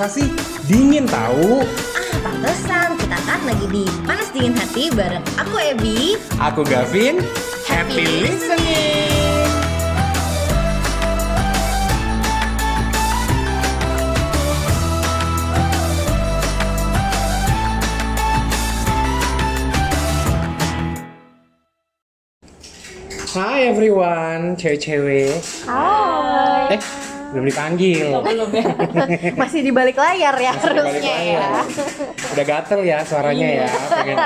Masa sih? Dingin tahu. Ah, pantesan kita kan lagi di Panas Dingin Hati bareng aku Ebi. Aku Gavin. Happy listening. Hai everyone, cewek-cewek. Hai. Eh, belum dipanggil. belum ya. Masih di balik layar ya Masih harusnya ya. Udah gatel ya suaranya ya. Pengen,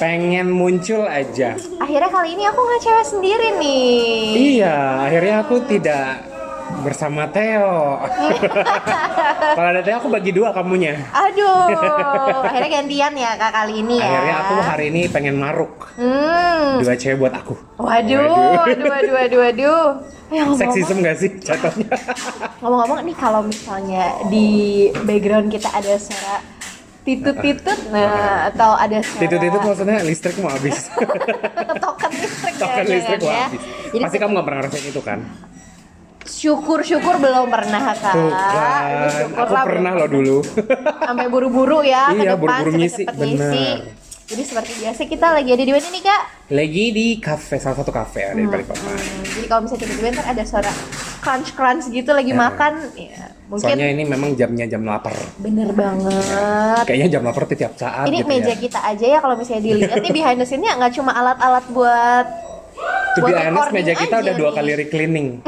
pengen muncul aja. Akhirnya kali ini aku nggak cewek sendiri nih. Iya, akhirnya aku tidak bersama Theo. Kalau ada Theo aku bagi dua kamunya. Aduh, akhirnya gantian ya kak kali ini ya. Akhirnya aku hari ini pengen maruk. Hmm. Dua cewek buat aku. Waduh, waduh, waduh, waduh, waduh. Eh, ngomong-ngomong- Seksisem gak sih jatuhnya? Ngomong-ngomong nih kalau misalnya di background kita ada suara titut-titut, nah atau ada suara Titut-titut maksudnya listrik mau habis. token listrik ya, Token listrik mau jangan ya. habis. Jadi Pasti kamu gak pernah ngerasain itu kan? Syukur-syukur belum pernah kak. Tuh Ini kan, syukurlah aku pernah loh dulu. sampai buru-buru ya ke Iya, depan buru-buru ngisi, bener. Jadi seperti biasa kita lagi ada di mana nih kak? Lagi di cafe, salah satu cafe ada di Balikpapan. Hmm, jadi kalau misalnya tiba-tiba ntar ada suara crunch crunch gitu lagi Ya. makan, ya, mungkin Soalnya ini memang jamnya jam lapar. bener banget. Kayaknya jam lapar tiap saat Ini gitu meja ya. kita aja ya kalau misalnya dilihat nih behind the scene-nya nggak cuma alat-alat buat To be buat honest, meja kita aja udah dua kali recleaning.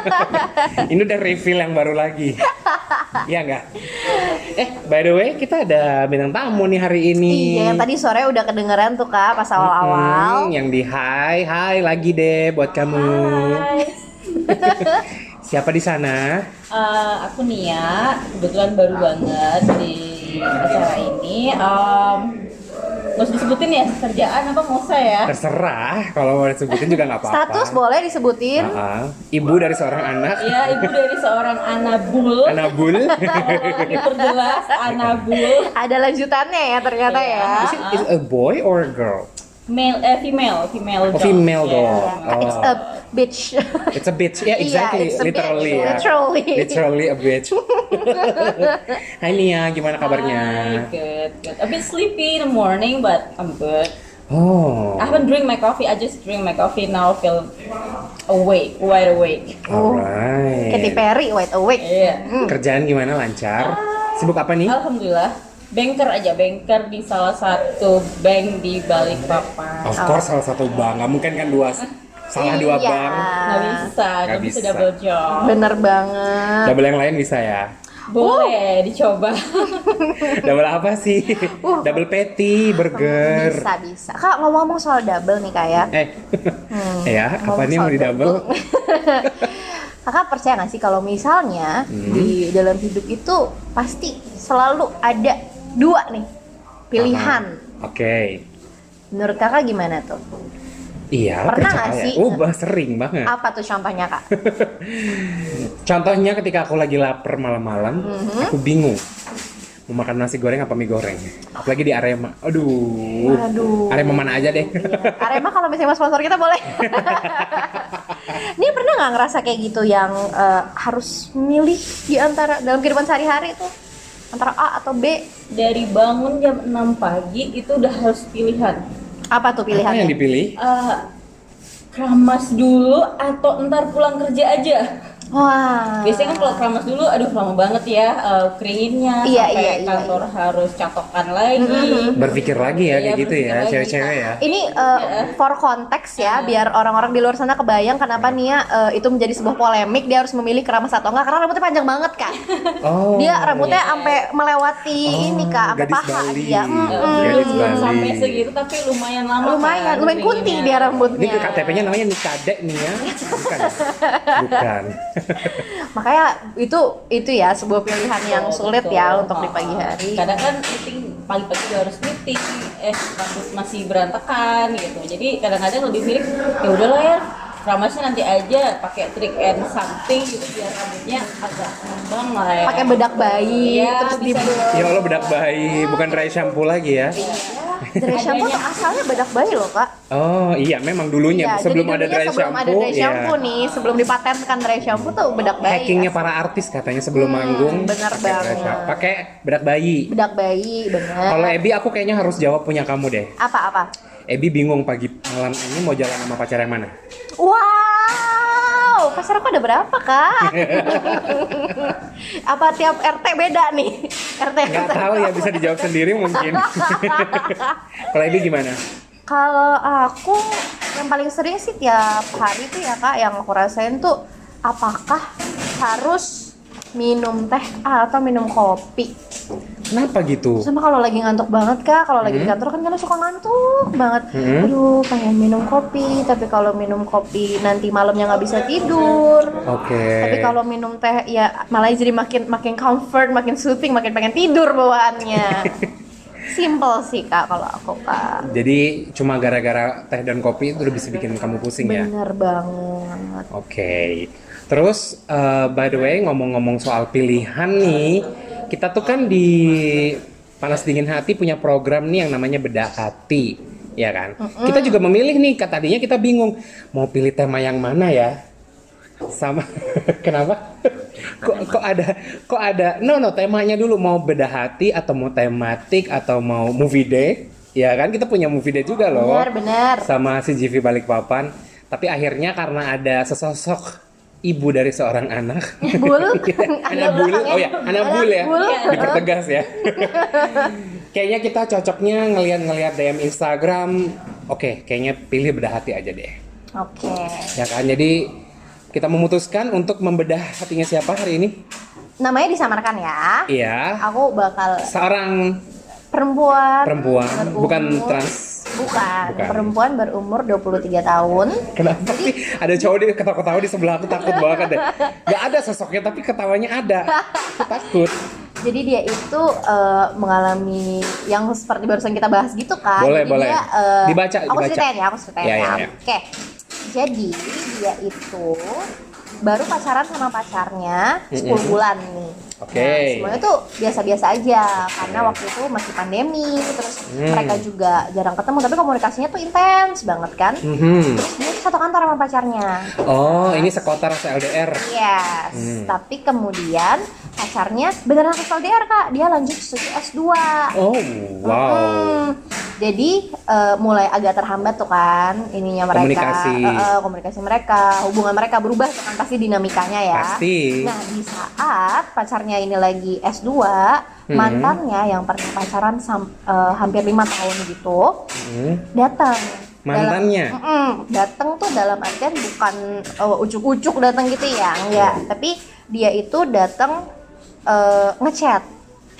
ini udah refill yang baru lagi. Iya nggak? Eh, by the way, kita ada bintang tamu nih hari ini. Iya, yang tadi sore udah kedengeran tuh kak pas awal-awal. Hmm, yang di hai, hai lagi deh buat kamu. Siapa di sana? Eh, aku Nia, kebetulan baru banget di acara ini. Um, Gak usah disebutin ya kerjaan apa mau saya? Terserah, kalau mau disebutin juga nggak apa-apa. Status boleh disebutin. Ah, Ibu dari seorang anak, Ya, ibu dari seorang Anabul. Anabul. Diperjelas Anabul. Ada lanjutannya ya ternyata Iya. ya. Is it is it a boy or a girl? Male, eh female, female Oh, dog. female Yeah. dog. Kak, It's a bitch. It's a bitch. Yeah, exactly. A Literally bitch. ya. Literally. Literally a bitch. Hai Nia, gimana kabarnya? Hi, good, good. A bit sleepy in the morning, but I'm good. Oh. I haven't drink my coffee. I just drink my coffee now. Feel awake, wide awake. Katy Alright. Perry, wide awake. Iya. Kerjaan gimana lancar? Sibuk apa nih? Alhamdulillah. Banker aja, banker di salah satu bank di Balikpapan. Of course salah satu bank. Nggak mungkin kan dua salah dua Iya. bank. Nggak bisa, nggak Nggak bisa bisa. double job. Bener banget. Double yang lain bisa ya. Boleh dicoba. Double apa sih? Double patty, burger. Bisa bisa. Kak ngomong-ngomong soal double nih kak ya. Eh, ya, apa nih mau di double? Kakak percaya nggak sih kalau misalnya Hmm. di dalam hidup itu pasti selalu ada dua nih pilihan. Oke. Menurut kakak gimana tuh? Iya, Pernah nggak percaya. sih? Oh, bah, sering banget. Apa tuh contohnya kak? Contohnya ketika aku lagi lapar malam-malam, Mhm. aku bingung mau makan nasi goreng apa mie goreng. Apalagi di Arema. Aduh. Aduh. Arema mana aja deh. Arema kalau misalnya sponsor kita boleh. Ini pernah nggak ngerasa kayak gitu yang eh, harus milih di antara dalam kehidupan sehari-hari itu antara A atau B? Dari bangun jam 6 pagi itu udah harus pilihan. Apa tuh Apa yang dipilih? Eh, keramas dulu atau ntar pulang kerja aja. Wah. Biasanya kan kalau keramas dulu, aduh lama banget ya eh, keringinnya Iya, sampai iya, iya, kantor harus catokan lagi. Berpikir lagi ya Iya, kayak gitu ya, cewek-cewek ya. Ini uh, for konteks ya, biar orang-orang di luar sana kebayang kenapa Nia uh, itu menjadi sebuah polemik dia harus memilih keramas atau enggak karena rambutnya panjang banget kan. Oh. Dia rambutnya sampai melewati Oh, ini kak, sampai paha Bali. dia. Mm-mm. Gadis belum Bali. sampai segitu tapi lumayan lama Lumayan, kan lumayan kunti dia rambutnya. Ini KTP-nya namanya Nikade nih ya. Bukan. Bukan. Makanya itu itu ya sebuah pilihan yang sulit betul. ya untuk di pagi hari. Kadang kan meeting pagi-pagi udah harus meeting, eh rambut masih berantakan gitu. Jadi kadang-kadang lebih mirip ya udahlah ya ramasnya nanti aja pakai trick and something gitu biar rambutnya agak ngembang lah ya. Pakai bedak bayi Iya, terus di bisa. Ya Allah bedak bayi, bukan dry shampoo lagi ya. Ya, dry shampoo tuh asalnya bedak bayi loh kak. Oh iya, memang dulunya Iya, sebelum jadi ada dry sebelum shampoo. ada dry iya. shampoo nih, sebelum dipatenkan dry shampoo tuh bedak bayi. Hackingnya para artis katanya sebelum Hmm, manggung. bener banget. Pakai bedak bayi. Bedak bayi, bener. Kalau Ebi aku kayaknya harus jawab punya kamu deh. Apa-apa? Ebi bingung pagi malam ini mau jalan sama pacar yang mana? Wow, pacar aku ada berapa kak? Apa tiap RT beda nih? RT Nggak tahu ya bisa dijawab sendiri mungkin. Kalau Ebi gimana? Kalau aku yang paling sering sih tiap hari tuh ya kak, yang aku rasain tuh apakah harus minum teh atau minum kopi? Kenapa gitu? Sama kalau lagi ngantuk banget kak, kalau lagi di kantor kan kadang suka ngantuk banget. Hmm. Aduh, pengen minum kopi, tapi kalau minum kopi nanti malamnya nggak bisa tidur. Oke. Tapi kalau minum teh ya malah jadi makin makin comfort, makin soothing, makin pengen tidur bawaannya. Simple sih kak kalau aku kak. Jadi cuma gara-gara teh dan kopi itu udah bisa bikin kamu pusing ya? Bener banget. Oke. Terus eh, by the way ngomong-ngomong soal pilihan nih, kita tuh kan di Panas Dingin Hati punya program nih yang namanya Bedah Hati, ya kan? Kita juga memilih nih, kata tadinya kita bingung mau pilih tema yang mana ya? Sama kenapa? kok kok ada kok ada no no temanya dulu mau bedah hati atau mau tematik atau mau movie day ya kan kita punya movie day juga loh Bener bener. sama si GV Balikpapan. Tapi akhirnya karena ada sesosok ibu dari seorang anak. Bul, anak bul, oh ya, anak bul ya, Bul. dipertegas ya. kayaknya kita cocoknya ngeliat-ngeliat DM Instagram. Oke, kayaknya pilih bedah hati aja deh. Oke. Ya kan, jadi kita memutuskan untuk membedah hatinya siapa hari ini? Namanya disamarkan ya. Iya, Aku bakal seorang perempuan. perempuan, bukan trans. Bukan, Bukan. perempuan berumur 23 tahun. Kenapa sih ada cowok di ketawa-ketawa di sebelah aku takut banget deh. Gak ada sosoknya tapi ketawanya ada. Aku takut. Jadi dia itu eh, mengalami yang seperti barusan kita bahas gitu kan. Boleh, Jadi boleh. Dia, eh, Dibaca, Aku dibaca. ceritain ya, aku ceritain Ya, ya. ya, ya. Oke. Jadi dia itu baru pacaran sama pacarnya 10 Mm-mm. bulan nih. Oke. Nah, semuanya tuh biasa-biasa aja karena waktu itu masih pandemi, terus Hmm. mereka juga jarang ketemu, tapi komunikasinya tuh intens banget kan. Mhm. Terus dia satu kantor sama pacarnya. Oh, ini sekotar se-LDR. Yes, Hmm. tapi kemudian pacarnya beneran ke LDR kak, dia lanjut studi S2. Oh, wow. Hmm, jadi eh, mulai agak terhambat tuh kan ininya mereka, Komunikasi. Eh, eh, komunikasi mereka, hubungan mereka berubah tuh kan pasti dinamikanya ya. Pasti. Nah di saat pacarnya ini lagi S2, Hmm. mantannya yang pernah pacaran sam- eh, hampir lima tahun gitu, Hmm. datang. Mantannya? Dalam- Mm-mm, datang tuh dalam artian bukan eh, ucuk-ucuk datang gitu ya, enggak. Tapi dia itu datang eh, ngechat.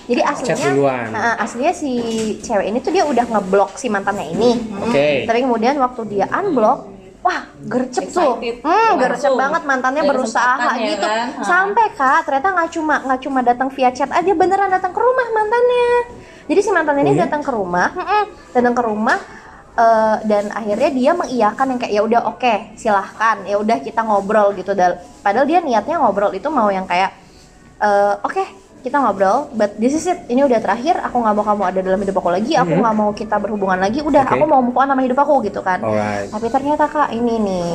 Jadi aslinya, duluan. Nah, aslinya si cewek ini tuh dia udah ngeblok si mantannya ini. Oke. Tapi kemudian waktu dia unblock, wah gercep tuh, Excited. hmm, gercep banget mantannya Ada berusaha kesempatan ya gitu. kan? Ha. Sampai kak, ternyata nggak cuma nggak cuma datang via chat aja, beneran datang ke rumah mantannya. Jadi si mantannya Oh ini ya? datang ke rumah, mm-mm, datang ke rumah. eh, dan akhirnya dia mengiyakan yang kayak ya udah oke silahkan ya udah kita ngobrol gitu Dal- padahal dia niatnya ngobrol itu mau yang kayak eh, oke kita ngobrol but this is it ini udah terakhir aku nggak mau kamu ada dalam hidup aku lagi aku nggak mau kita berhubungan lagi udah Mhm. Oke. aku mau move on sama hidup aku gitu kan Alright. tapi ternyata kak ini nih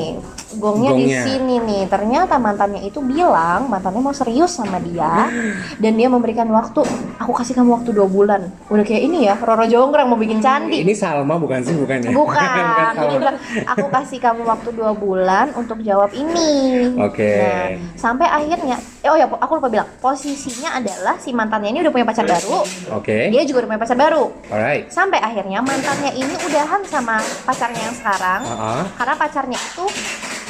gongnya, di Gongnya. sini nih ternyata mantannya itu bilang mantannya mau serius sama dia dan dia memberikan waktu aku kasih kamu waktu dua bulan udah kayak ini ya Roro Jonggrang mau bikin candi Ini Salma bukan sih bukan ya? Bukan, jadi Salma. bilang, aku kasih kamu waktu dua bulan untuk jawab ini. Oke. Nah, sampai akhirnya, eh, oh ya, aku lupa bilang, posisinya adalah si mantannya ini udah punya pacar baru, Oke. dia juga udah punya pacar baru. Alright. Sampai akhirnya mantannya ini udahan sama pacarnya yang sekarang, Uh-uh. karena pacarnya itu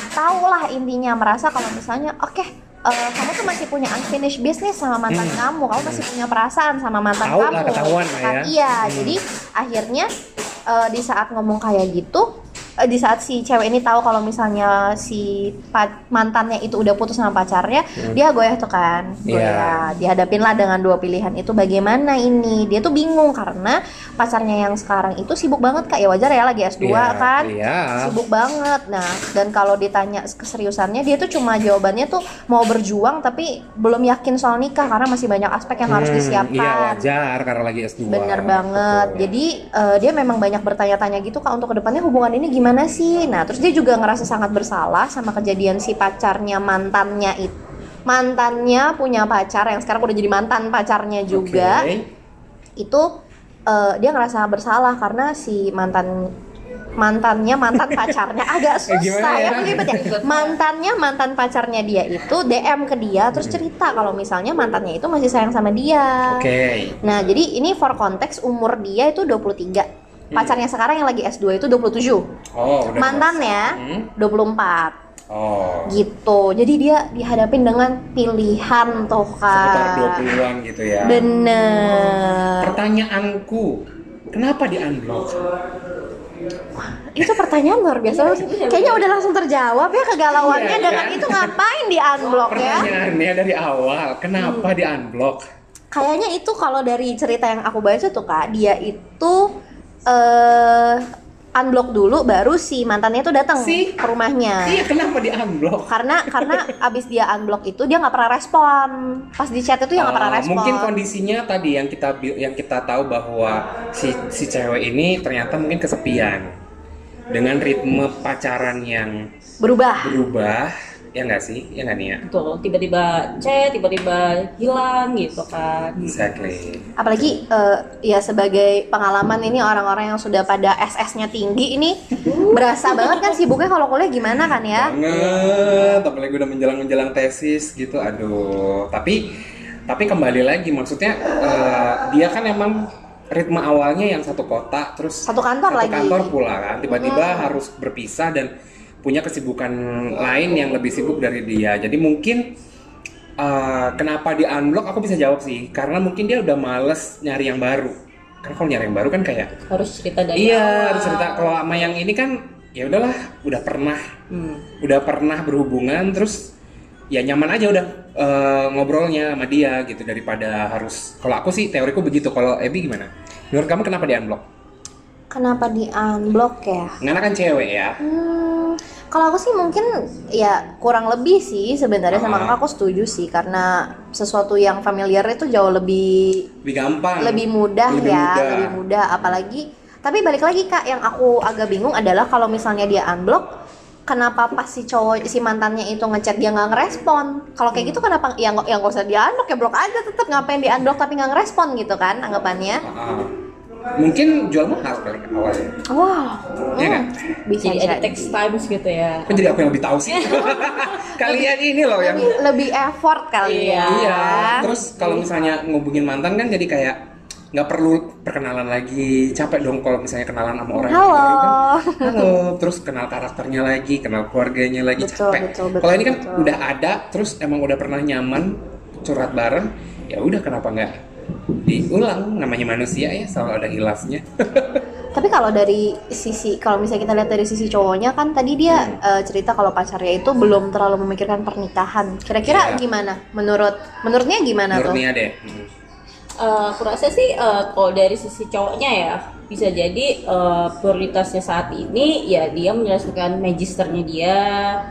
tahulah intinya merasa kalau misalnya, oke. eh, kamu tuh masih punya unfinished business sama mantan kamu, kamu masih punya perasaan sama mantan Hmm. Tahu kamu. lah, ketahuan Kan? ya. Iya, Hmm. jadi akhirnya eh, di saat ngomong kayak gitu di saat si cewek ini tahu kalau misalnya si mantannya itu udah putus sama pacarnya, dia goyah tuh kan, Hmm. Iya. goyah. Dihadapin lah dengan dua pilihan itu bagaimana ini? Dia tuh bingung karena pacarnya yang sekarang itu sibuk banget kak ya wajar ya lagi S2 Iya, kan, iya. sibuk banget. Nah dan kalau ditanya keseriusannya dia tuh cuma jawabannya tuh mau berjuang tapi belum yakin soal nikah karena masih banyak aspek yang harus Hmm, disiapkan. Iya wajar karena lagi S2. Bener banget. Betul. Jadi eh, dia memang banyak bertanya-tanya gitu kak untuk ke depannya hubungan ini gimana sih? Nah terus dia juga ngerasa sangat bersalah sama kejadian si pacarnya mantannya itu mantannya punya pacar yang sekarang udah jadi mantan pacarnya juga Oke. itu eh, dia ngerasa bersalah karena si mantan mantannya mantan pacarnya agak Eh, gimana susah ya? ya ribet ya mantannya mantan pacarnya dia itu DM ke dia terus cerita kalau misalnya mantannya itu masih sayang sama dia Oke. Nah, jadi ini for konteks umur dia itu 23. Pacarnya sekarang yang lagi S2 itu 27. Oh, udah. Mantannya Hmm. 24. Oh. Gitu. Jadi dia dihadapin dengan pilihan tuh, Sekitar Kak. 20-an gitu ya. Bener. Pertanyaanku, kenapa di unblock? Itu pertanyaan luar biasa. Kayaknya udah langsung terjawab ya kegalauannya Iya, dengan kan? itu ngapain di unblock ya? Pertanyaannya dari awal, kenapa Hmm. di unblock? Kayaknya itu kalau dari cerita yang aku baca tuh Kak, dia itu eh unblock dulu baru si mantannya tuh datang Si? ke rumahnya. Iya, kenapa di unblock? karena karena abis dia unblock itu dia nggak pernah respon pas di chat itu ya nggak pernah Oh, respon mungkin kondisinya tadi yang kita yang kita tahu bahwa si si cewek ini ternyata mungkin kesepian dengan ritme pacaran yang berubah berubah ya nggak sih? Ya nggak nih ya? Tuh, tiba-tiba chat, tiba-tiba hilang gitu kan. exactly. Apalagi eh, ya sebagai pengalaman ini orang-orang yang sudah pada SS-nya tinggi ini berasa banget kan sibuknya kalau kuliah gimana kan ya? Banget. Apalagi udah menjelang menjelang tesis gitu. Aduh. Tapi tapi kembali lagi maksudnya eh, dia kan emang ritme awalnya yang satu kota terus Satu kantor lagi. kantor pula kan. Tiba-tiba harus berpisah dan punya kesibukan lain yang lebih sibuk dari dia. Jadi mungkin eh, kenapa di unblock aku bisa jawab sih. Karena mungkin dia udah males nyari yang baru. Karena kalau nyari yang baru kan kayak Harus cerita dari iya awal. harus cerita. Kalau sama yang ini kan ya udahlah udah pernah. Hmm. udah pernah berhubungan terus ya nyaman aja udah eh, ngobrolnya sama dia gitu daripada harus. Kalau aku sih teoriku begitu. Kalau Ebi gimana? Menurut kamu kenapa di unblock kenapa di unblock ya? Karena kan cewek ya. Hmm, kalau aku sih mungkin ya kurang lebih sih sebenarnya sama Ah. kakak aku setuju sih karena sesuatu yang familiar itu jauh lebih lebih gampang. lebih mudah Lebih ya, mudah. lebih mudah. Apalagi tapi balik lagi Kak yang aku agak bingung adalah kalau misalnya dia unblock kenapa pas si cowok si mantannya itu ngechat dia nggak ngerespon? Kalau kayak gitu kenapa ya nggak yang nggak usah di unblock ya blok aja tetap ngapain di unblock tapi nggak ngerespon gitu kan anggapannya? Ah, mungkin jual mahal kali awalnya wow Iya hmm, nggak? bisa Jadi ada text times gitu ya. kan jadi aku yang lebih tahu sih kalian ini loh yang lebih, lebih effort kali ya Iya. Iya. Terus kalau misalnya ngubungin mantan kan jadi kayak nggak perlu perkenalan lagi. Capek dong kalau misalnya kenalan sama orang yang Halo. baru kan. Halo. Terus kenal karakternya lagi, kenal keluarganya lagi. Betul, capek. betul, betul, kalau ini kan betul. udah ada, terus emang udah pernah nyaman curhat bareng. Ya udah kenapa nggak diulang? Namanya manusia ya selalu ada hilafnya. Tapi kalau dari sisi kalau misalnya kita lihat dari sisi cowoknya kan tadi dia Hmm. eh, cerita kalau pacarnya itu belum terlalu memikirkan pernikahan. Kira-kira Iya. gimana? Menurut menurutnya gimana tuh? Menurutnya deh. Hmm. Eh, aku rasa sih eh, kalau dari sisi cowoknya ya bisa jadi eh, prioritasnya saat ini ya dia menyelesaikan magisternya dia,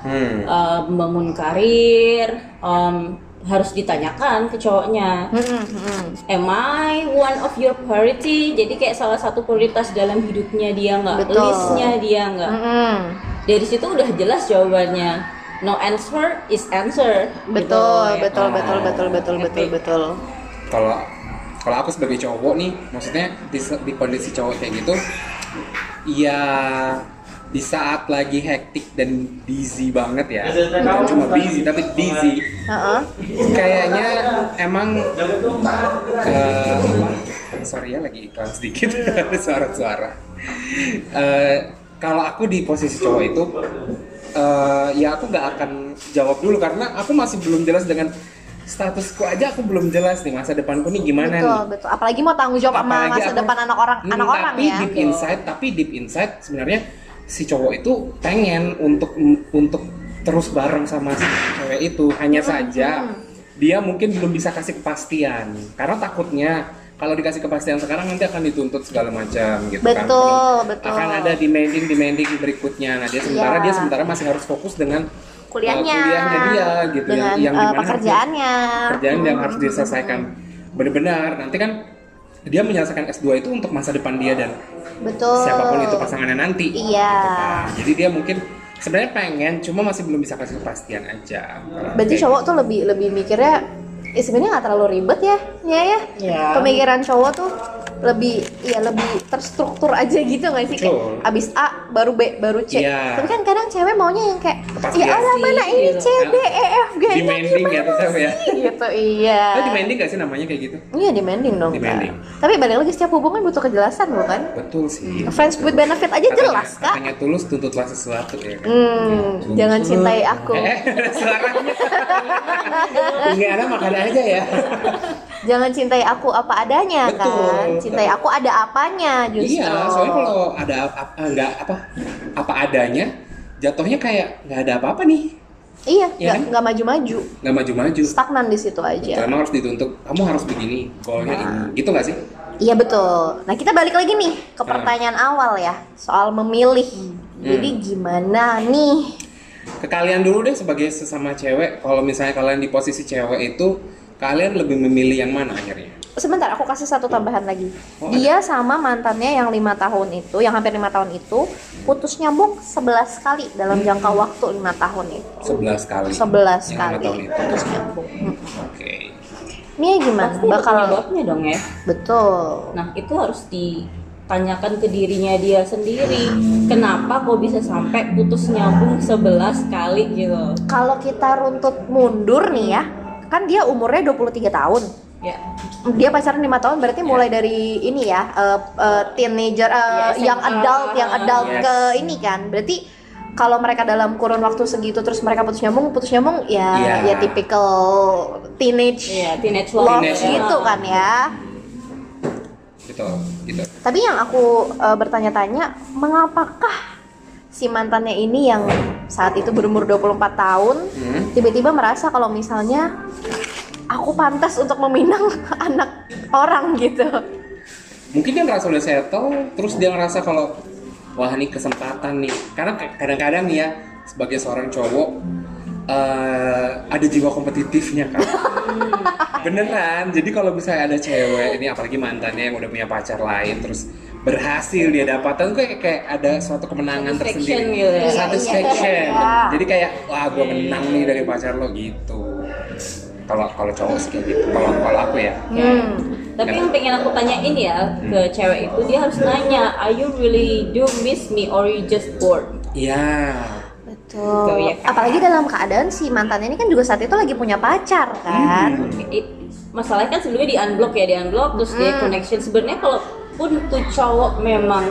Hmm. eh, membangun karir, em, harus ditanyakan ke cowoknya. Mm-mm. Am I one of your priority? Jadi kayak salah satu prioritas dalam hidupnya dia nggak, Betul. listnya dia nggak. Mm-mm. Dari situ udah jelas jawabannya. No answer is answer. Betul, Gitu, ya. betul, betul, betul, betul, betul, betul. kalau kalau aku sebagai cowok nih maksudnya di, di kondisi cowok kayak gitu ya di saat lagi hektik dan busy banget ya bukan cuma busy tapi busy Heeh. kayaknya emang eh, sorry ya lagi iklan sedikit suara-suara Eh, kalau aku di posisi cowok itu eh, ya aku nggak akan jawab dulu karena aku masih belum jelas dengan statusku aja aku belum jelas nih masa depanku nih gimana nih Betul, betul. Apalagi mau tanggung jawab sama Apalagi masa aku- depan anak orang, Hmm, anak orang tapi ya. deep inside tapi deep inside sebenarnya si cowok itu pengen untuk untuk terus bareng sama si cewek itu. Hanya saja dia mungkin belum bisa kasih kepastian. Karena takutnya kalau dikasih kepastian sekarang nanti akan dituntut segala macam gitu kan. Betul, Belum- betul. akan ada demanding demanding berikutnya. Nah dia sementara Iya. dia sementara masih harus fokus dengan kuliahnya, uh, kuliahnya dia gitu dengan yang yang di mana pekerjaannya. kerjaan yang harus diselesaikan. Benar-benar nanti kan dia menyelesaikan S2 itu untuk masa depan dia dan Betul. siapa pun itu pasangannya nanti Iya. gitu kan. jadi dia mungkin sebenarnya pengen cuma masih belum bisa kasih kepastian aja Berarti cowok tuh lebih lebih mikirnya eh, sebenarnya nggak terlalu ribet ya, ya ya. Ya. Pemikiran cowok tuh lebih ya lebih terstruktur aja gitu nggak sih kayak Betul. abis A baru B baru C. Iya. Tapi kan kadang cewek maunya yang kayak Kepastian ya Allah mana ini gitu. C D E F G demanding ya tetap ya gitu iya. Tapi demanding gak sih namanya kayak gitu Iya demanding dong. Kak. Demanding. Tapi balik lagi setiap hubungan butuh kejelasan bukan? betul sih Friends with benefit aja Katanya- jelas kak. katanya tulus tuntutlah sesuatu ya kan Hmm, jangan cintai aku. eh suaranya ini anak makan aja ya Jangan cintai aku apa adanya Betul. kan. Cintai aku ada apanya justru. Iya, soalnya kalau ada apa nggak apa apa adanya, jatuhnya kayak nggak ada apa-apa nih, Iya, Iya nggak kan? nggak maju-maju. nggak maju-maju. Stagnan di situ Itu aja. emang harus dituntut, kamu harus begini, goalnya Nah. ini, gitu nggak sih? Iya betul. Nah kita balik lagi nih ke pertanyaan awal ya soal memilih. Jadi gimana nih? Ke kalian dulu deh sebagai sesama cewek, kalau misalnya kalian di posisi cewek itu, kalian lebih memilih yang mana akhirnya? Sebentar, aku kasih satu tambahan lagi. Oh, Dia sama mantannya yang lima tahun itu, yang hampir lima tahun itu, putus nyambung 11 kali dalam jangka waktu lima tahun itu. 11 kali. 11 Yang kali tahun itu. putus nyambung. Hmm. Oke. Nia gimana? Pasti ada Bakal dong ya. betul. Nah itu harus ditanyakan ke dirinya dia sendiri. Kenapa kok bisa sampai putus nyambung 11 kali gitu? Kalau kita runtut mundur nih ya, kan dia umurnya 23 tahun. Ya. Dia pacaran lima tahun berarti mulai dari ini ya, eh, eh, teenager, eh, Ya, yang adult, yang adult Yes. ke ini kan. Berarti kalau mereka dalam kurun waktu segitu terus mereka putus nyambung, putus nyambung ya Iya. ya tipikal teenage Iya, teenage love love. Teenage gitu ya. kan ya. Gitu, gitu. Tapi yang aku eh, bertanya-tanya, mengapakah si mantannya ini yang saat itu berumur 24 tahun Hmm. tiba-tiba merasa kalau misalnya aku pantas untuk meminang anak orang gitu. mungkin dia ngerasa udah settle terus dia ngerasa kalau wah ini kesempatan nih karena kadang-kadang nih ya sebagai seorang cowok eh, ada jiwa kompetitifnya kan beneran. Jadi kalau misalnya ada cewek ini apalagi mantannya yang udah punya pacar lain terus berhasil dia dapatkan tuh kayak kayak ada suatu kemenangan tersendiri. gitu ya. satisfaction Iya, iya. jadi kayak wah gue menang nih dari pacar lo gitu. Kalau kalau cowok sih kayak gitu. Kalau kalau aku ya. Hmm. Tapi yang pengen aku tanyain ya ke cewek itu dia harus nanya, are you really do miss me or you just bored? Iya Betul. Tuh, ya kan? Apalagi dalam keadaan si mantannya ini kan juga saat itu lagi punya pacar kan. It- masalahnya kan sebelumnya di unblock ya di unblock terus dia connection sebenarnya kalaupun tuh cowok memang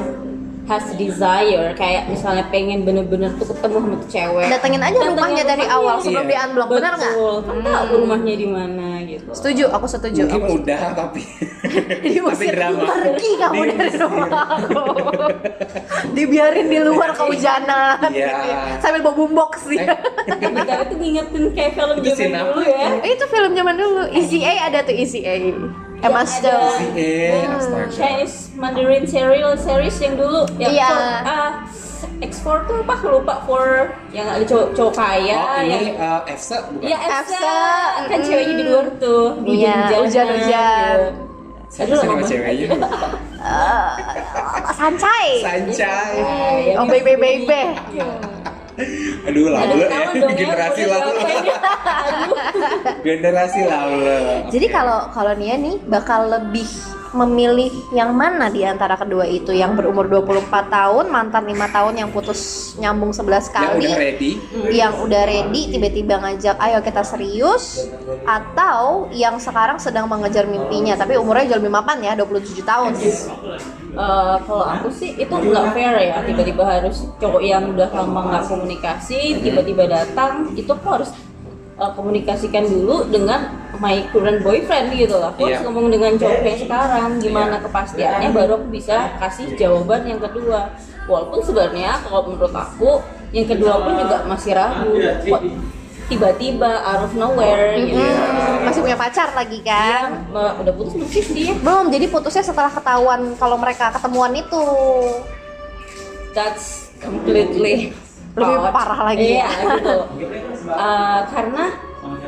has desire kayak misalnya pengen bener-bener tuh ketemu sama tuh cewek Datengin aja Datengin rumahnya dari rumahnya. awal sebelum Iya. di unblock, benar nggak? betul kan tahu rumahnya di mana gitu Setuju, aku setuju. mungkin Aku udah tapi tapi Diusir, drama pergi kamu Di- dari rumah aku. Dibiarin di luar kehujanan. Iya. gitu ya. Sambil bawa boombox sih. Eh, Bentar itu ngingetin kayak film Itu zaman apa dulu ya itu film zaman dulu. Easy A ada tuh Easy A. Emma. Stone. eh astaga Chinese Mandarin serial series yang dulu yang Iya. for, ah, X4 tuh apa lupa for yang ada cowok cowok kaya oh yang ini eh, Efsa bukan Ya Efsa, Efsa, kan mm. ceweknya di luar tuh, Iya, hujan-hujanan, hujan-hujan. gitu. Siapa Aduh, lama ceweknya Eh, Sancai. Sancai Iya, Oh baby baby. aduh ya ya, generasi ini? Aduh. generasi laule Jadi kalau kalau Nia nih bakal lebih memilih yang mana di antara kedua itu? Yang berumur 24 tahun mantan lima tahun yang putus nyambung 11 yang kali udah ready. yang udah ready tiba-tiba ngajak ayo kita serius atau yang sekarang sedang mengejar mimpinya tapi umurnya jauh lebih mapan ya 27 tahun. Eh, kalau aku sih itu nggak fair ya tiba-tiba harus cowok yang udah lama nggak komunikasi tiba-tiba datang itu harus eh, komunikasikan dulu dengan my current boyfriend gitu loh. Aku harus Iya. ngomong dengan cowok yang sekarang gimana kepastiannya baru aku bisa kasih jawaban yang kedua. Walaupun sebenarnya kalau menurut aku yang kedua pun juga masih ragu. Kok tiba-tiba out of nowhere gitu. Hmm, masih punya pacar lagi kan? me- udah putus belum sih dia belum jadi putusnya setelah ketahuan kalau mereka ketemuan itu. That's completely Lebih parah lagi. Iya ya. gitu. Uh, karena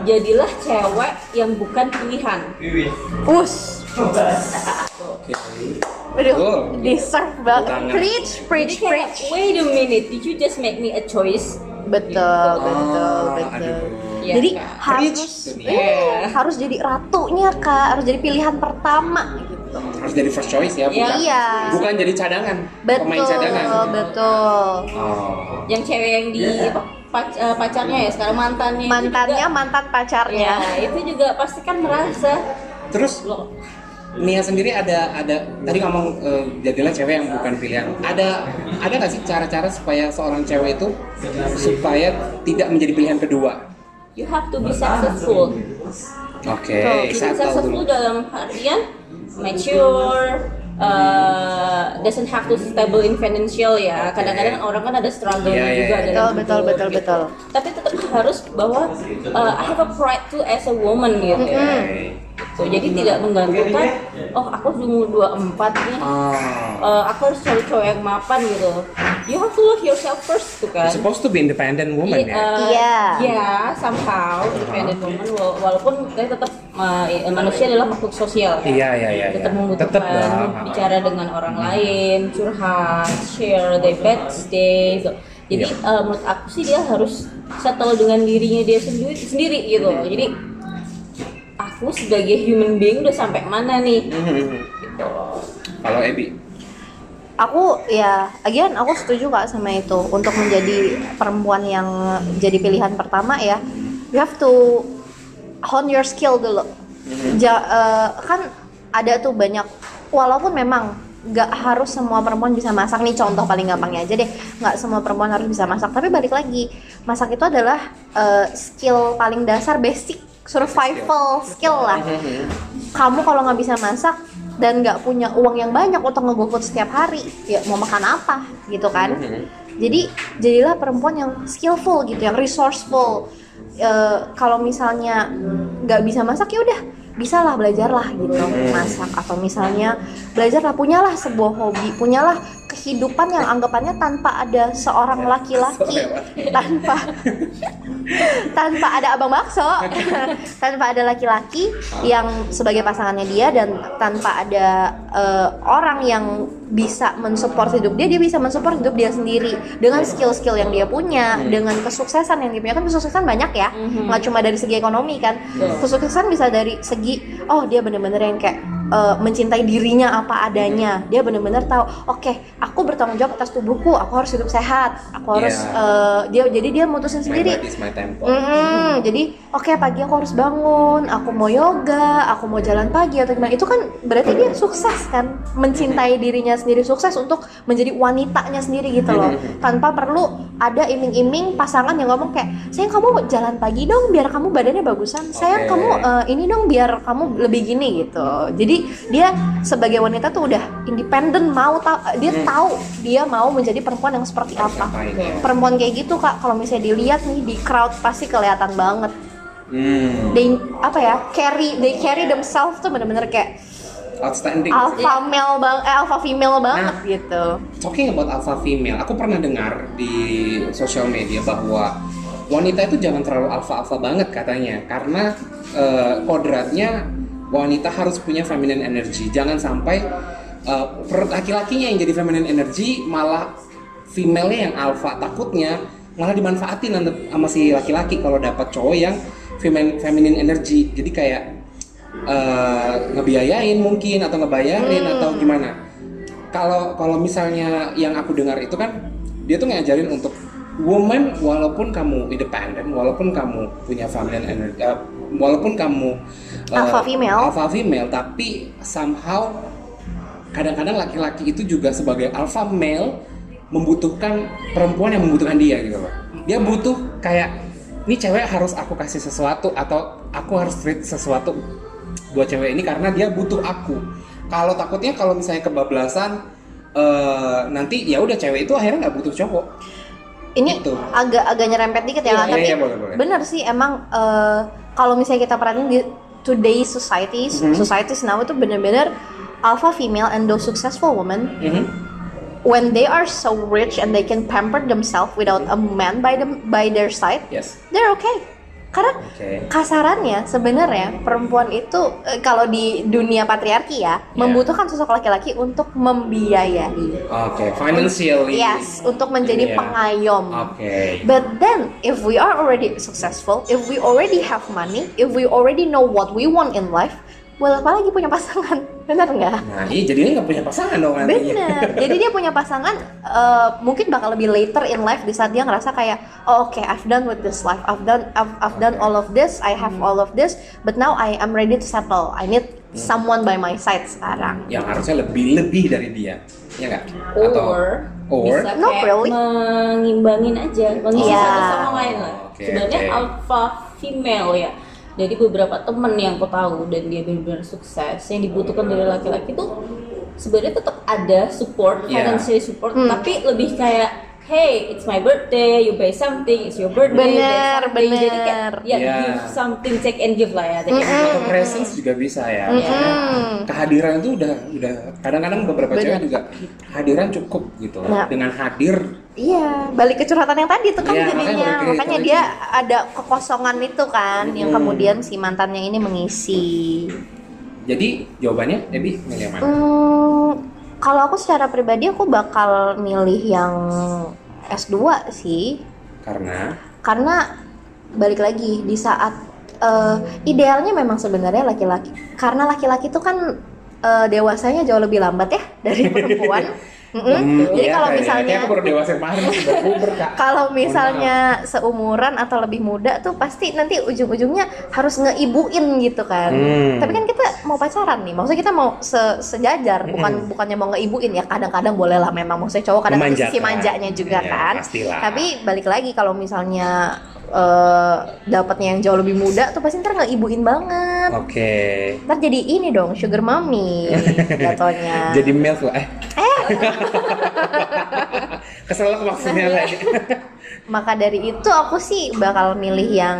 jadilah cewek yang bukan pilihan us Oke. aduh Oh. deserve banget preach preach preach wait a minute, did you just make me a choice? betul betul Ah, betul aduh. Iya, jadi Kak. harus eh, harus jadi ratunya kak harus jadi pilihan pertama gitu Harus jadi first choice ya, bukan? Iya. Bukan jadi cadangan, betul pemain cadangan. betul Oh. Yang cewek yang di apa, pac- eh, pacarnya ya sekarang mantannya. mantannya juga- mantan pacarnya Ya, itu juga pasti kan merasa Terus loh. Nia sendiri ada ada tadi ngomong eh, jadilah cewek yang bukan pilihan. Ada ada nggak sih cara-cara supaya seorang cewek itu supaya tidak menjadi pilihan kedua? You have to be successful. Oke, saya tahu successful dulu. dalam artian mature, uh, doesn't have to stable in financial ya. Kadang-kadang orang kan ada struggle Iya, iya, juga iya. dalam Betul, betul, betul, gitu. betul. Tapi tetap harus bahwa uh, I have a pride too as a woman gitu. Oke. So, jadi tidak menggantungkan, oh aku umur 24 nih, Ah. uh, aku harus cari cowok yang mapan gitu. You have to love yourself first tuh kan. Supposed to be independent woman I- ya. uh, Iya. Ya, somehow independent woman wala- walaupun kita tetap uh, manusia adalah makhluk sosial. kan? Iya iya iya. Tetap iya. membutuhkan Tetap bicara dengan orang lain, curhat, share their bad days. Jadi Iya. uh, menurut aku sih dia harus settle dengan dirinya dia sendiri sendiri gitu. Jadi aku sebagai human being udah sampai mana nih? Gitu. Kalau Ebi, aku ya again aku setuju kak sama itu. Untuk menjadi perempuan yang jadi pilihan pertama ya you have to hone your skill dulu. Ja- eh, kan ada tuh banyak walaupun memang nggak harus semua perempuan bisa masak nih contoh paling gampangnya aja deh. Nggak semua perempuan harus bisa masak tapi balik lagi masak itu adalah eh, skill paling dasar basic survival skill lah. Kamu kalau nggak bisa masak dan nggak punya uang yang banyak untuk nge-GoFood setiap hari ya mau makan apa gitu kan? Jadi jadilah perempuan yang skillful gitu yang resourceful. Eh, kalau misalnya nggak bisa masak ya udah bisalah belajarlah gitu masak. Atau misalnya belajarlah punyalah sebuah hobi punyalah kehidupan yang anggapannya tanpa ada seorang laki-laki tanpa tanpa ada abang bakso tanpa ada laki-laki yang sebagai pasangannya dia dan tanpa ada eh, orang yang bisa mensupport hidup dia dia bisa mensupport hidup dia sendiri dengan skill-skill yang dia punya dengan kesuksesan yang dia punya. Kan kesuksesan banyak ya nggak cuma dari segi ekonomi kan. Kesuksesan bisa dari segi oh dia bener-bener yang kayak eh, mencintai dirinya apa adanya dia bener-bener tahu oke aku bertanggung jawab atas tubuhku aku harus hidup sehat aku harus Iya. eh, dia jadi dia mutusin my sendiri is my temple. Mm, jadi oke pagi aku harus bangun, aku mau yoga, aku mau jalan pagi atau gimana. Itu kan berarti dia sukses kan, mencintai dirinya sendiri sukses untuk menjadi wanitanya sendiri gitu loh. Tanpa perlu ada iming-iming pasangan yang ngomong kayak, "Sayang kamu jalan pagi dong biar kamu badannya bagusan. Sayang Oke. kamu eh, ini dong biar kamu lebih gini gitu." Jadi dia sebagai wanita tuh udah independen mau tahu dia tahu dia mau menjadi perempuan yang seperti apa ya? perempuan kayak gitu kak kalau misalnya dilihat nih di crowd pasti kelihatan banget Hmm, they apa ya carry they carry themselves tuh bener-bener kayak outstanding. alpha male bang eh, alpha female banget Nah. gitu Talking about alpha female, aku pernah dengar di sosial media bahwa wanita itu jangan terlalu alpha-alpha banget katanya karena eh, kodratnya wanita harus punya feminine energy. Jangan sampai eh, per- laki-lakinya yang jadi feminine energy malah female-nya yang alpha. Takutnya malah dimanfaatin sama si laki-laki kalau dapat cowok yang feminine, feminine energy. Jadi kayak eh, ngebiayain mungkin atau ngebayarin atau gimana kalau kalau misalnya yang aku dengar itu kan dia tuh ngajarin untuk woman walaupun kamu independen walaupun kamu punya feminine energy eh, walaupun kamu eh, Alpha female. alpha female tapi somehow kadang-kadang laki-laki itu juga sebagai alpha male membutuhkan perempuan yang membutuhkan dia gitu loh dia butuh kayak ini cewek harus aku kasih sesuatu atau aku harus treat sesuatu buat cewek ini karena dia butuh aku. Kalau takutnya kalau misalnya kebablasan eh, nanti ya udah cewek itu akhirnya nggak butuh cowok. ini Gitu. agak agak nyerempet dikit ya Iya, tapi iya, iya, boleh, boleh. benar sih emang eh, kalau misalnya kita perhatiin di today's societies Mhm. societies now itu benar-benar alpha female and those successful women Mhm. when they are so rich and they can pamper themselves without a man by them by their side Yes. they're okay karena Oke. kasarannya sebenarnya perempuan itu eh, kalau di dunia patriarki ya Iya. membutuhkan sosok laki-laki untuk membiayai Oke, financially. yes untuk menjadi Iya. pengayom Oke. But then, if we are already successful, if we already have money, if we already know what we want in life, well, apalagi punya pasangan, benar nggak? Nah, iya jadinya nggak punya pasangan dong nantinya. Bener. Jadi dia punya pasangan, eh, mungkin bakal lebih later in life di saat dia ngerasa kayak, oh oke, I've done with this life, I've done, I've, I've done all of this, I have all of this, but now I am ready to settle. I need someone by my side sekarang. Yang harusnya lebih lebih dari dia, ya nggak? or, or bisa Not kayak really. mengimbangin aja mengisi Iya. satu sama lain lah Oke, sebenarnya oke. alpha female ya dari beberapa temen yang aku tahu dan dia benar-benar sukses yang dibutuhkan dari laki-laki tuh sebenarnya tetap ada support Iya. financial support Hmm. tapi lebih kayak hey it's my birthday you buy something it's your birthday Bener, something. jadi kayak bener. ya Iya. give something take and give lah ya take and give. atau presence juga bisa ya. Mm-mm. Kehadiran itu udah udah kadang-kadang beberapa Bener. cewek juga kehadiran cukup gitu. Nah. Dengan hadir Iya, balik ke curhatan yang tadi tuh kan makanya jadinya. Makanya lagi. dia ada kekosongan itu kan yang Hmm. kemudian si mantannya ini mengisi. jadi jawabannya Ebi milih yang mana? Hmm, kalau aku secara pribadi aku bakal milih yang S2 sih. Karena Karena balik lagi di saat eh, idealnya memang sebenarnya laki-laki karena laki-laki itu kan eh, dewasanya jauh lebih lambat ya dari perempuan. Mm-mm. Hmm, Jadi iya, kalau misalnya aku baru dewasa kemarin kalau misalnya seumuran atau lebih muda tuh pasti nanti ujung-ujungnya harus ngeibuin gitu kan. Hmm. Tapi kan kita mau pacaran nih, maksudnya kita mau se- sejajar, bukan Hmm. bukannya mau ngeibuin ya. Kadang-kadang boleh lah memang maksudnya cowok kadang ada sisi Memanjakan. manjanya juga Iya, kan. pastilah. Tapi balik lagi kalau misalnya eh, dapatnya yang jauh lebih muda tuh pasti ntar ngeibuin banget. Oke. Ntar jadi ini dong sugar mommy jatuhnya. Jadi milf lah. Eh. Kesel maksudnya tadi. Maka dari itu aku sih bakal milih yang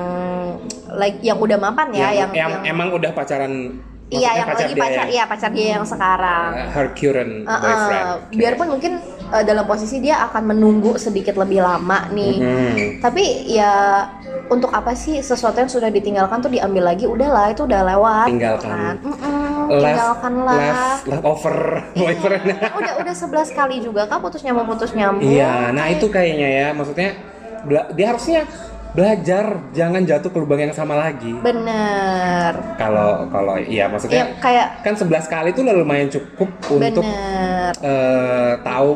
like yang udah mapan ya, yang, yang, yang- emang udah pacaran. iya yang maksudnya lagi pacar, ya? iya pacar dia yang sekarang. Uh, her current boyfriend. Oke. Biarpun mungkin uh, dalam posisi dia akan menunggu sedikit lebih lama nih. Mhm. Tapi ya untuk apa sih sesuatu yang sudah ditinggalkan tuh diambil lagi? Udahlah itu udah lewat. Tinggalkan. Kan? Mm-mm, Left, tinggalkanlah. left, leftover boyfriend. udah udah 11 kali juga kan putus nyambung putus nyambung. Iya, nah itu kayaknya ya, maksudnya dia harusnya belajar jangan jatuh ke lubang yang sama lagi. Bener. Kalau kalau iya Ya maksudnya kayak kan 11 kali itu udah lumayan cukup untuk bener. eh, tahu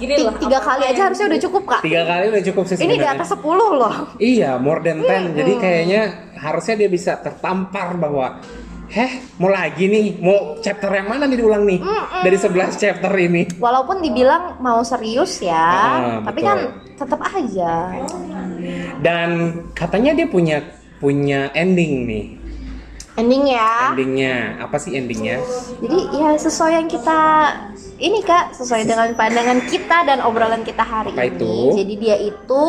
Ya, lah tiga kali aja harusnya udah cukup kak. tiga kali udah cukup sih Ini di atas 10 loh. Iya, more than 10. Jadi kayaknya harusnya dia bisa tertampar bahwa Heh, mau lagi nih, mau chapter yang mana nih diulang nih? Dari 11 chapter ini. Walaupun dibilang mau serius ya, Ah, tapi betul. kan tetap aja. Dan katanya dia punya punya ending nih. Ending ya. Endingnya, apa sih endingnya? Jadi ya sesuai yang kita ini kak, sesuai dengan pandangan kita dan obrolan kita hari Apa ini. itu? Jadi dia itu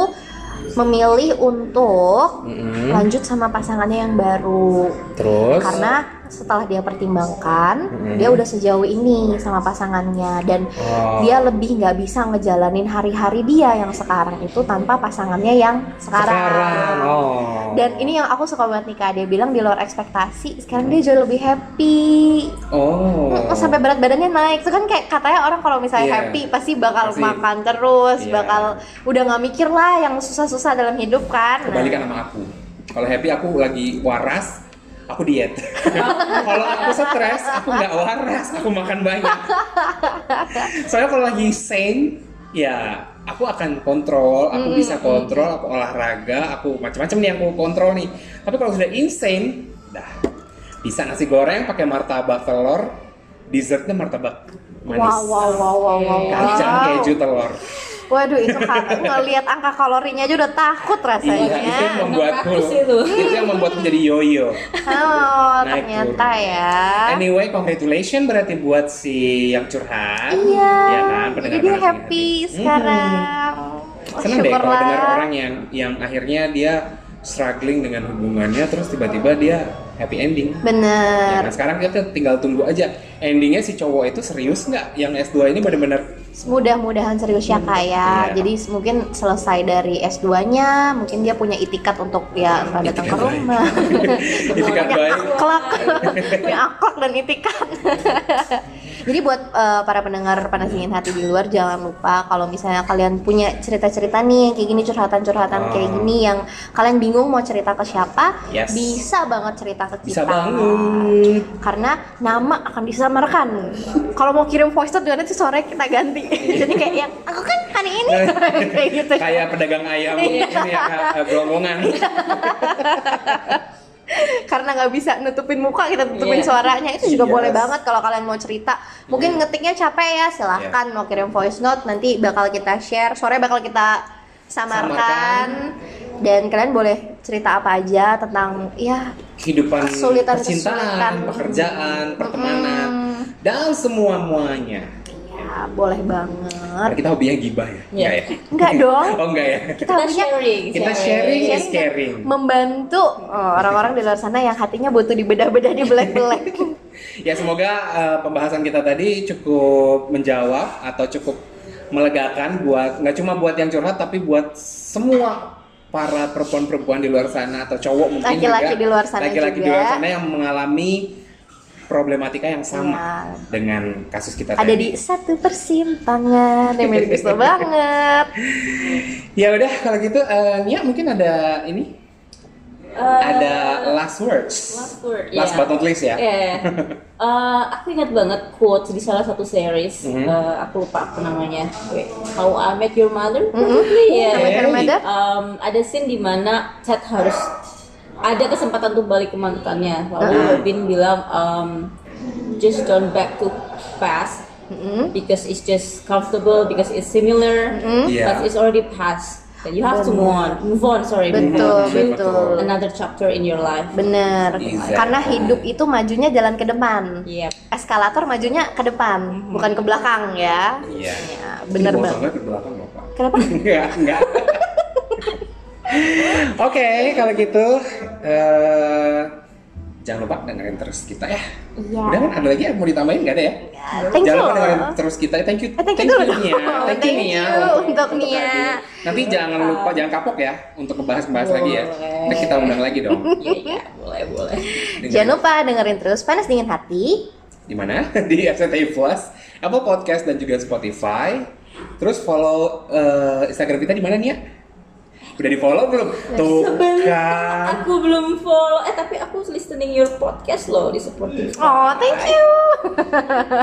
memilih untuk Mm-mm. lanjut sama pasangannya yang baru. Terus? Karena setelah dia pertimbangkan, Mm-mm. dia udah sejauh ini sama pasangannya dan Oh. dia lebih nggak bisa ngejalanin hari-hari dia yang sekarang itu tanpa pasangannya yang sekarang. Sekarang, oh. Dan ini yang aku suka banget nih kak, dia bilang di luar ekspektasi, sekarang dia jauh lebih happy. Oh. Sampai berat badannya naik itu kan kayak katanya orang kalau misalnya Iya. happy pasti bakal Pasti. makan terus Iya. bakal udah nggak mikir lah yang susah-susah dalam hidup kan Nah, Kebalikan sama aku. Kalau happy aku lagi waras, aku diet. kalau aku stres, aku nggak waras, aku makan banyak. Soalnya kalau lagi sane, ya aku akan kontrol, aku bisa kontrol, aku olahraga, aku macam-macam nih aku kontrol nih. Tapi kalau sudah insane, dah bisa nasi goreng pakai martabak telur, dessertnya martabak manis. wow wow wow wow wow, wow. Kacang keju telur. Waduh itu ka- ngelihat angka kalorinya aja udah takut Iya, itu yang rasanya. membuatku itu. itu yang membuatku jadi yoyo. Oh Naik ternyata turun. ya. Anyway, congratulations berarti buat si yang curhat. Iya. Ya kan, pendengar Jadi happy hati. sekarang. Hmm. Seneng deh kalau dengar orang yang yang akhirnya dia struggling dengan hubungannya terus tiba-tiba dia happy ending. Ya, Bener. nah sekarang kita tinggal tunggu aja endingnya si cowok itu serius nggak yang S2 ini benar-benar Mudah-mudahan serius ya kak ya. Jadi mungkin selesai dari S2-nya, mungkin dia punya itikat untuk ya nggak datang ke rumah. Itikat punya baik. akhlak, punya akhlak dan itikat. Jadi buat eh, para pendengar panas dingin hati di luar jangan lupa kalau misalnya kalian punya cerita-cerita nih yang kayak gini curhatan-curhatan Oh. kayak gini yang kalian bingung mau cerita ke siapa, Yes. bisa banget cerita ke bisa kita. banget. karena nama akan disamarkan. Kalau mau kirim voice note juga nanti sore kita ganti. Jadi kayak yang aku kan hari ini kayak gitu. Kayak pedagang ayam Iya. ini ya gelonggongan. Karena nggak bisa nutupin muka kita tutupin Iya. suaranya itu juga Yes. boleh banget kalau kalian mau cerita. Mungkin ngetiknya capek ya silahkan mau kirim voice note nanti bakal kita share sore bakal kita samarkan. Dan kalian boleh cerita apa aja tentang ya Kehidupan Kesulitan- percintaan, kesulitan. pekerjaan, pertemanan, Mm. dan semua muanya. Boleh banget. Karena kita hobinya gibah ya? Iya. Enggak ya? Enggak dong. Oh enggak ya? Kita Kita hobinya sharing. Kita sharing is Sharing caring. membantu oh, orang-orang di luar sana yang hatinya butuh dibedah-bedah di belek-belek. Ya semoga uh, pembahasan kita tadi cukup menjawab atau cukup melegakan buat nggak cuma buat yang curhat tapi buat semua para perempuan-perempuan di luar sana atau cowok mungkin Laki-laki juga, di luar sana laki-laki di juga. luar sana yang mengalami problematika yang sama Iya. dengan kasus kita Ada tadi. di satu persimpangan yang milik banget. Ya udah kalau gitu uh, Nia mungkin ada ini Eh, ada last words. last word, Last iya. but not least ya. Iya. Eh, aku ingat banget quotes di salah satu series. Mhm. Eh, aku lupa apa namanya. Wait, How I Met Your Mother, probably. ya. How I Met Your Mother? Um, ada scene di mana Ted harus ada kesempatan untuk balik ke mantannya. Lalu Uh-huh. Robin bilang, um, just don't back too fast. Mm-mm. because it's just comfortable because it's similar Iya. but it's already past you have to move on move on sorry move Betul, on to betul. another chapter in your life Bener. Exactly. Karena hidup itu majunya jalan ke depan. yep Eskalator majunya ke depan, bukan ke belakang ya. Iya. Ya, bener banget. di belakang Bapak. Kenapa? Enggak, enggak. Oke, kalau gitu eh, jangan lupa dengerin terus kita ya. Iya. Udah kan ada lagi yang mau ditambahin nggak ada ya? Thank jangan you. lupa dengerin terus kita. Thank you. Thank you dulu dong. Nia. Thank you Thank Nia you untuk Nia. Nanti jangan lupa jangan kapok ya untuk ngebahas-bahas lagi ya. Nanti kita undang lagi dong. iya iya boleh boleh Dengerin. Jangan lupa dengerin terus Panas Dingin Hati. di mana? Di RCTI Plus, Apple Podcast dan juga Spotify. Terus follow eh, Instagram kita di mana nih ya? Udah di follow belum? Tuh kan. aku belum follow eh tapi aku listening your podcast loh di Spotify Oh, thank you.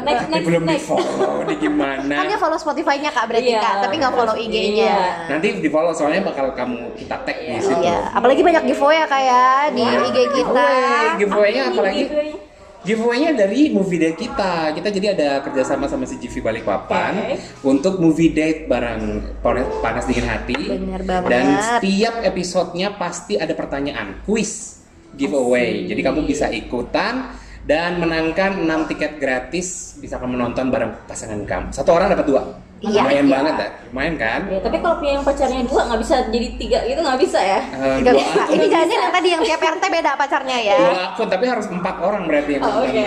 next next belum di next follow di Kan gimana? dia follow Spotify-nya Kak berarti Iya. Kak, tapi nggak follow IG-nya. Iya. Nanti di follow soalnya bakal kamu kita tag di situ. Iya, apalagi banyak giveaway ya Kak ya di IG kita. Giveaway, giveaway-nya apalagi? giveaway-nya? Giveaway-nya dari movie date kita. Kita jadi ada kerjasama sama si GV Balikpapan Oke. untuk movie date bareng Panas Panas Dingin Hati. Bener banget. Dan setiap episodenya pasti ada pertanyaan, quiz, giveaway. Jadi kamu bisa ikutan dan menangkan 6 tiket gratis bisa kamu nonton bareng pasangan kamu. Satu orang dapat dua. Iya. Lumayan Iya. banget ya, lumayan kan? Ya, tapi kalau punya yang pacarnya dua nggak bisa jadi tiga gitu nggak bisa ya Eh, Nggak dua bisa. akun, Ini jangan yang tadi yang tiap RT beda pacarnya ya. dua akun tapi harus empat orang berarti yang Oh, oke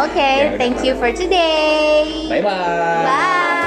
Oke, Ya udah, thank Kak. you for today. Bye bye. Bye.